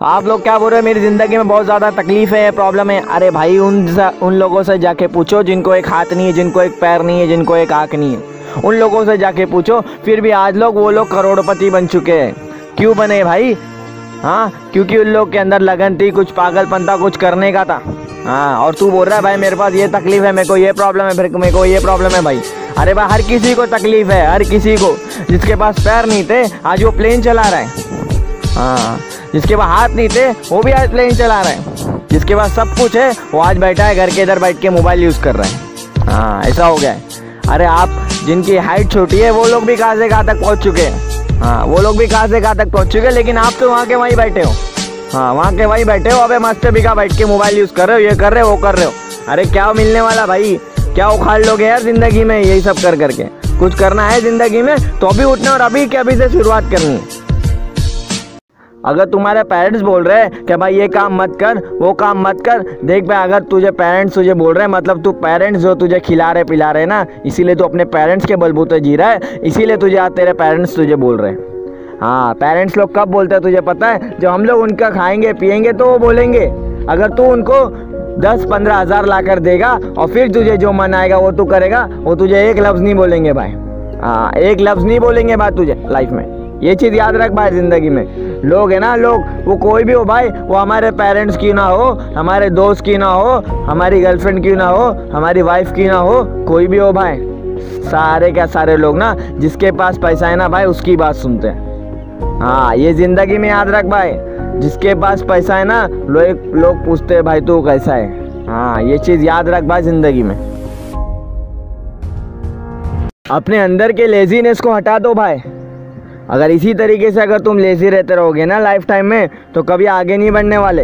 आप लोग क्या बोल रहे हैं? मेरी ज़िंदगी में बहुत ज़्यादा तकलीफ़ है, प्रॉब्लम है। अरे भाई, उन उन लोगों से जाके पूछो जिनको एक हाथ नहीं है, जिनको एक पैर नहीं है, जिनको एक आँख नहीं है। उन लोगों से जाके पूछो, फिर भी आज लोग वो लोग करोड़पति बन चुके हैं। क्यों बने भाई? हाँ क्योंकि उन लोग के अंदर लगन थी, कुछ पागलपन था, कुछ करने का था। हाँ और तू बोल रहा है, भाई, मेरे पास ये तकलीफ़ है, मेरे को ये प्रॉब्लम है, फिर मेरे को ये प्रॉब्लम है भाई। अरे भाई, हर किसी को तकलीफ़ है, हर किसी को, जिसके पास पैर नहीं थे, आज वो प्लेन चला रहा है। हाँ। जिसके पास हाथ नहीं थे, वो भी आज प्लेन चला रहा है। जिसके पास सब कुछ है, वो आज बैठा है, घर के इधर बैठ के मोबाइल यूज़ कर रहा है। हाँ ऐसा हो गया है। अरे आप, जिनकी हाइट छोटी है, वो लोग भी कहाँ से कहाँ तक पहुँच चुके हैं। हाँ वो लोग भी कहाँ से कहाँ तक पहुँच चुके हैं, लेकिन आप तो वहाँ के वहीं बैठे हो। हाँ वहाँ के वहीं बैठे हो, अबे मस्त बिका बैठ के मोबाइल यूज़ कर रहे हो, ये कर रहे हो, वो कर रहे हो। अरे क्या मिलने वाला भाई? क्या उखाड़ लोगे यार ज़िंदगी में, यही सब कर करके। कुछ करना है ज़िंदगी में तो अभी उठना और अभी के अभी से शुरुआत करनी है। अगर तुम्हारे पेरेंट्स बोल रहे हैं कि भाई ये काम मत कर, वो काम मत कर, देख भाई, अगर तुझे पेरेंट्स तुझे बोल रहे हैं मतलब तू पेरेंट्स जो तुझे खिला रहे, पिला रहे ना, इसीलिए तू अपने पेरेंट्स के बलबूते जी रहा है, इसीलिए तुझे तेरे पेरेंट्स तुझे बोल रहे हैं। हाँ पेरेंट्स लोग कब बोलते हैं तुझे पता है? जब हम लोग उनका खाएँगे, पियेंगे तो वो बोलेंगे। अगर तू उनको दस पंद्रह हज़ार ला कर देगा और फिर तुझे जो मन आएगा वो तू करेगा, वो तुझे एक लफ्ज़ नहीं बोलेंगे भाई। हाँ एक लफ्ज़ नहीं बोलेंगे बात तुझे लाइफ में। ये चीज़ याद रख भाई ज़िंदगी में। लोग है ना, लोग, वो कोई भी हो भाई, वो हमारे पेरेंट्स की ना हो, हमारे दोस्त की ना हो, हमारी गर्लफ्रेंड की ना हो, हमारी वाइफ की ना हो, कोई भी हो भाई। सारे क्या सारे लोग ना, जिसके पास पैसा है ना भाई, उसकी बात सुनते हैं। हाँ ये ज़िंदगी में याद रख भाई, जिसके पास पैसा है ना, लोग लोग पूछते हैं, भाई तू कैसा है? हाँ ये चीज़ याद रख भाई ज़िंदगी में। अपने अंदर के लेजीनेस को हटा दो भाई। अगर इसी तरीके से अगर तुम लेजी रहते रहोगे ना लाइफ टाइम में तो कभी आगे नहीं बढ़ने वाले।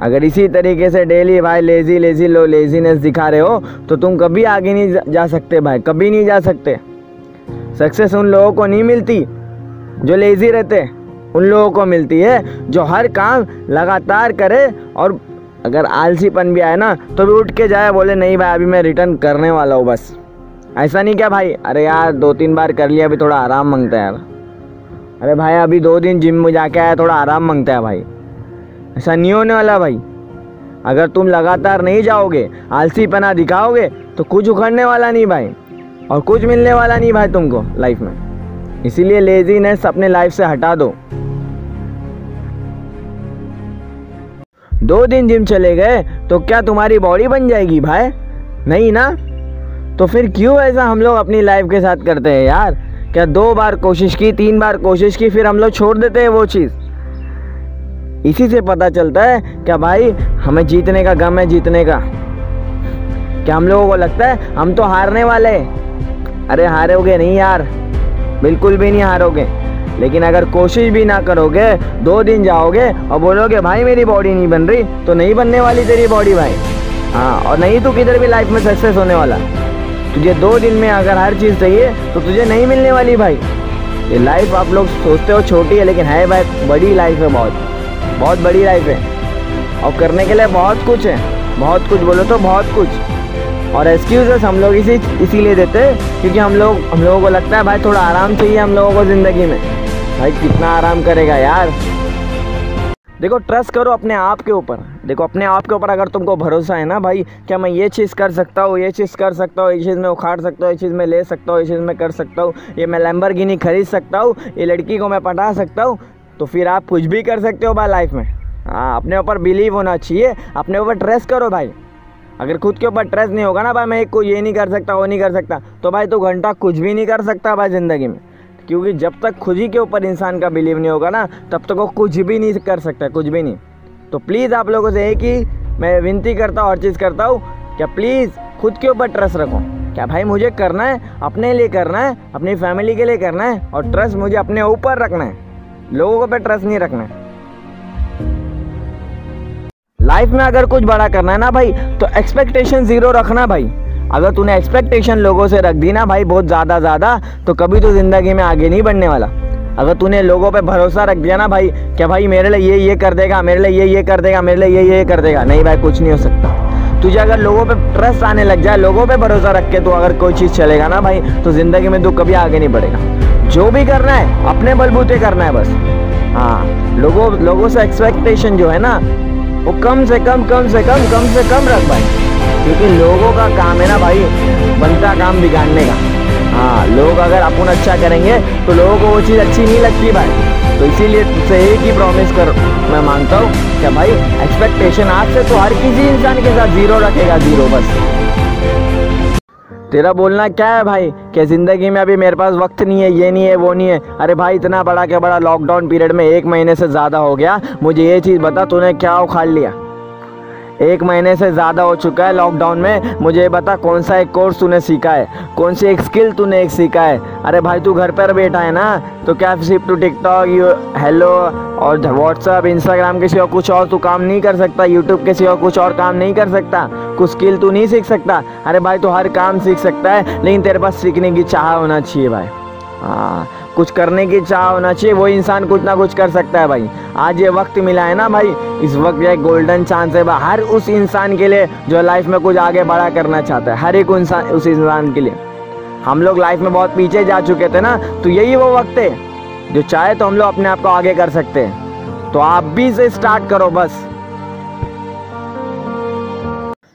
अगर इसी तरीके से डेली भाई लेजी लेजी लो लेजीनेस दिखा रहे हो तो तुम कभी आगे नहीं जा सकते भाई, कभी नहीं जा सकते। सक्सेस उन लोगों को नहीं मिलती जो लेज़ी रहते, उन लोगों को मिलती है जो हर काम लगातार करे और अगर आलसीपन भी आए ना तो भी उठ के जाए, बोले, नहीं भाई, अभी मैं रिटर्न करने वाला हूँ, बस। ऐसा नहीं क्या भाई? अरे यार दो तीन बार कर लिया, अभी थोड़ा आराम माँगता है यार। अरे भाई, अभी दो दिन जिम में जाके आया, थोड़ा आराम माँगता है भाई। ऐसा नहीं होने वाला भाई। अगर तुम लगातार नहीं जाओगे, आलसी पना दिखाओगे तो कुछ उखड़ने वाला नहीं भाई। और कुछ मिलने वाला नहीं भाई तुमको लाइफ में। इसीलिए लेजीनेस अपने लाइफ से हटा दो। दो दिन जिम चले गए तो क्या तुम्हारी बॉडी बन जाएगी भाई? नहीं ना? तो फिर क्यों ऐसा हम लोग अपनी लाइफ के साथ करते हैं यार? क्या दो बार कोशिश की, तीन बार कोशिश की, फिर हम लोग छोड़ देते हैं वो चीज़? इसी से पता चलता है क्या भाई, हमें जीतने का गम है जीतने का। क्या हम लोगों को लगता है हम तो हारने वाले अरे हारोगे नहीं यार, बिल्कुल भी नहीं हारोगे। लेकिन अगर कोशिश भी ना करोगे, दो दिन जाओगे और बोलोगे, भाई मेरी बॉडी नहीं बन रही तो नहीं बनने वाली तेरी बॉडी भाई। हाँ और नहीं तो किधर भी लाइफ में सक्सेस होने वाला। तुझे दो दिन में अगर हर चीज़ चाहिए तो तुझे नहीं मिलने वाली भाई। ये लाइफ आप लोग सोचते हो छोटी है, लेकिन है भाई, बड़ी लाइफ है बहुत। बहुत बड़ी लाइफ है। और करने के लिए बहुत कुछ है। बहुत कुछ बोलो तो बहुत कुछ। और एक्सक्यूजेस हम लोग इसी, इसीलिए देते हैं, क्योंकि हम लोग, हम लोगों को लगता है भाई, थोड़ा आराम चाहिए हम लोगों को ज़िंदगी में। भाई, कितना आराम करेगा यार। देखो ट्रस्ट करो अपने आप के ऊपर। देखो, अपने आप के ऊपर अगर तुमको भरोसा है ना भाई, क्या मैं ये चीज़ कर सकता हूँ, ये चीज़ कर सकता हूँ ये चीज़ में उखाड़ सकता हूँ ये चीज़ में ले सकता हूँ ये चीज़ में कर सकता हूँ, ये मैं लैम्बर खरीद सकता हूँ, ये लड़की को मैं पटा सकता हूँ तो फिर आप कुछ भी कर सकते हो भाई लाइफ में। हाँ अपने ऊपर बिलीव होना चाहिए, अपने ऊपर ट्रस्ट करो भाई। अगर खुद के ऊपर ट्रस्ट नहीं होगा ना भाई, मैं एक को ये नहीं कर सकता, वो नहीं कर सकता तो भाई तो घंटा कुछ भी नहीं कर सकता भाई ज़िंदगी में। क्योंकि जब तक खुद ही के ऊपर इंसान का बिलीव नहीं होगा ना, तब तक वो कुछ भी नहीं कर सकता, कुछ भी नहीं। तो प्लीज़ आप लोगों से एक ही मैं विनती करता हूँ, और चीज़ करता हूँ, क्या प्लीज़ खुद के ऊपर ट्रस्ट रखो। क्या भाई मुझे करना है, अपने लिए करना है, अपनी फैमिली के लिए करना है, और ट्रस्ट मुझे अपने ऊपर रखना है। लोगों पे ट्रस्ट नहीं रखना है। लाइफ में अगर कुछ बड़ा करना है ना भाई तो एक्सपेक्टेशन ज़ीरो रखना भाई। अगर तूने एक्सपेक्टेशन लोगों से रख दी ना भाई बहुत ज़्यादा ज़्यादा तो कभी तो ज़िंदगी में आगे नहीं बढ़ने वाला। अगर तूने लोगों पे भरोसा रख दिया ना भाई, क्या भाई मेरे लिए ये ये कर देगा, मेरे लिए ये ये कर देगा, मेरे लिए ये ये कर देगा, नहीं भाई कुछ नहीं हो सकता। तुझे अगर लोगों पे ट्रस्ट आने लग जाए, लोगों पे भरोसा रख के तो अगर कोई चीज़ चलेगा ना भाई तो ज़िंदगी में तू कभी आगे नहीं बढ़ेगा। जो भी करना है, अपने बलबूते करना है बस। हाँ लोगों लोगों से एक्सपेक्टेशन जो है ना, वो कम से कम कम से कम कम से कम रख भाई। क्योंकि लोगों का काम है ना भाई, बनता काम बिगाड़ने का। हाँ लोग अगर अपन अच्छा करेंगे तो लोगों को वो चीज़ अच्छी नहीं लगती भाई। तो इसीलिए तुझसे एक ही प्रॉमिस कर, मैं माँगता हूँ क्या भाई एक्सपेक्टेशन आज से तो हर किसी इंसान के साथ ज़ीरो रखेगा ज़ीरो बस। तेरा बोलना क्या है भाई, कि ज़िंदगी में अभी मेरे पास वक्त नहीं है, ये नहीं है, वो नहीं है। अरे भाई, इतना बड़ा क्या बड़ा लॉकडाउन पीरियड में एक महीने से ज़्यादा हो गया, मुझे ये चीज़ बता, तूने क्या उखाड़ लिया? एक महीने से ज़्यादा हो चुका है लॉकडाउन में। मुझे बता, कौन सा एक कोर्स तूने सीखा है? कौन सी एक स्किल तूने एक सीखा है? अरे भाई, तू घर पर बैठा है ना? तो क्या सिर्फ़ तू टिकटॉक यू हेलो और व्हाट्सअप इंस्टाग्राम के सिवा कुछ और तू काम नहीं कर सकता? यूट्यूब के सिवा कुछ और काम नहीं कर सकता? कुछ स्किल तू नहीं सीख सकता? अरे भाई, तू हर काम सीख सकता है, लेकिन तेरे पास सीखने की चाह होना चाहिए भाई। हाँ। कुछ करने की चाह होना चाहिए, वो इंसान कुछ ना कुछ कर सकता है भाई। आज ये वक्त मिला है ना भाई, इस वक्त ये गोल्डन चांस है हर उस इंसान के लिए जो लाइफ में कुछ आगे बड़ा करना चाहता है, हर एक इंसान, उस इंसान के लिए। हम लोग लाइफ में बहुत पीछे जा चुके थे ना तो यही वो वक्त है, जो चाहे तो हम लोग अपने आप को आगे कर सकते हैं। तो आप भी से स्टार्ट करो बस।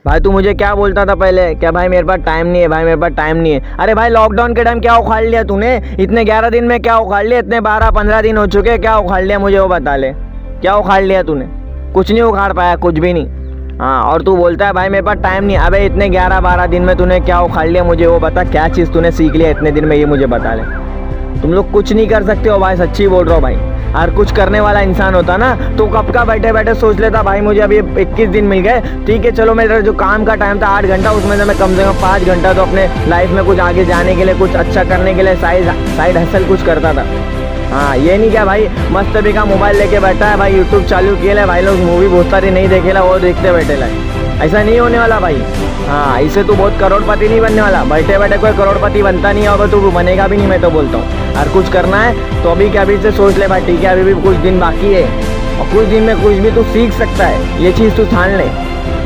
भाई, तू मुझे क्या बोलता था पहले? क्या भाई, मेरे पास टाइम नहीं है, भाई, मेरे पास टाइम नहीं है। अरे भाई लॉकडाउन के टाइम क्या उखाड़ लिया तूने? इतने ग्यारह दिन में क्या उखाड़ लिया? इतने बारह, पंद्रह दिन हो चुके हैं, क्या उखाड़ लिया मुझे, वो बता ले। क्या उखाड़ लिया तूने? कुछ नहीं उखाड़ पाया, कुछ भी नहीं। हाँ और तू बोलता है, भाई, मेरे पास टाइम नहीं अबे, इतने ग्यारह, बारह दिन में तूने क्या उखाड़ लिया मुझे, वो बता। क्या चीज़ तूने सीख लिया इतने दिन में, ये मुझे बता ले। तुम लोग कुछ नहीं कर सकते हो भाई, सच्ची बोल रहा हो भाई। और कुछ करने वाला इंसान होता ना तो कब का बैठे बैठे सोच लेता, भाई, मुझे अभी इक्कीस दिन मिल गए, ठीक है, चलो मेरा जो काम का टाइम था, आठ घंटा, उसमें से मैं कम से कम पाँच घंटा तो अपने लाइफ में कुछ आगे जाने के लिए, कुछ अच्छा करने के लिए साइड साइड हसल कुछ करता था। हाँ ये नहीं क्या भाई, मस्त भी का मोबाइल लेके बैठा है भाई यूट्यूब चालू किया भाई लोग मूवी बहुत सारी नहीं देखेला वो देखते बैठे ला। ऐसा नहीं होने वाला भाई। हाँ इसे तू बहुत करोड़पति नहीं बनने वाला। बैठे बैठे कोई करोड़पति बनता नहीं होगा तू बनेगा भी नहीं, मैं तो बोलता हूँ। और कुछ करना है तो अभी क्या अभी से सोच ले भाई, ठीक है, अभी भी कुछ दिन बाकी है। और कुछ दिन में कुछ भी तू सीख सकता है। ये चीज़ तू ठान ले।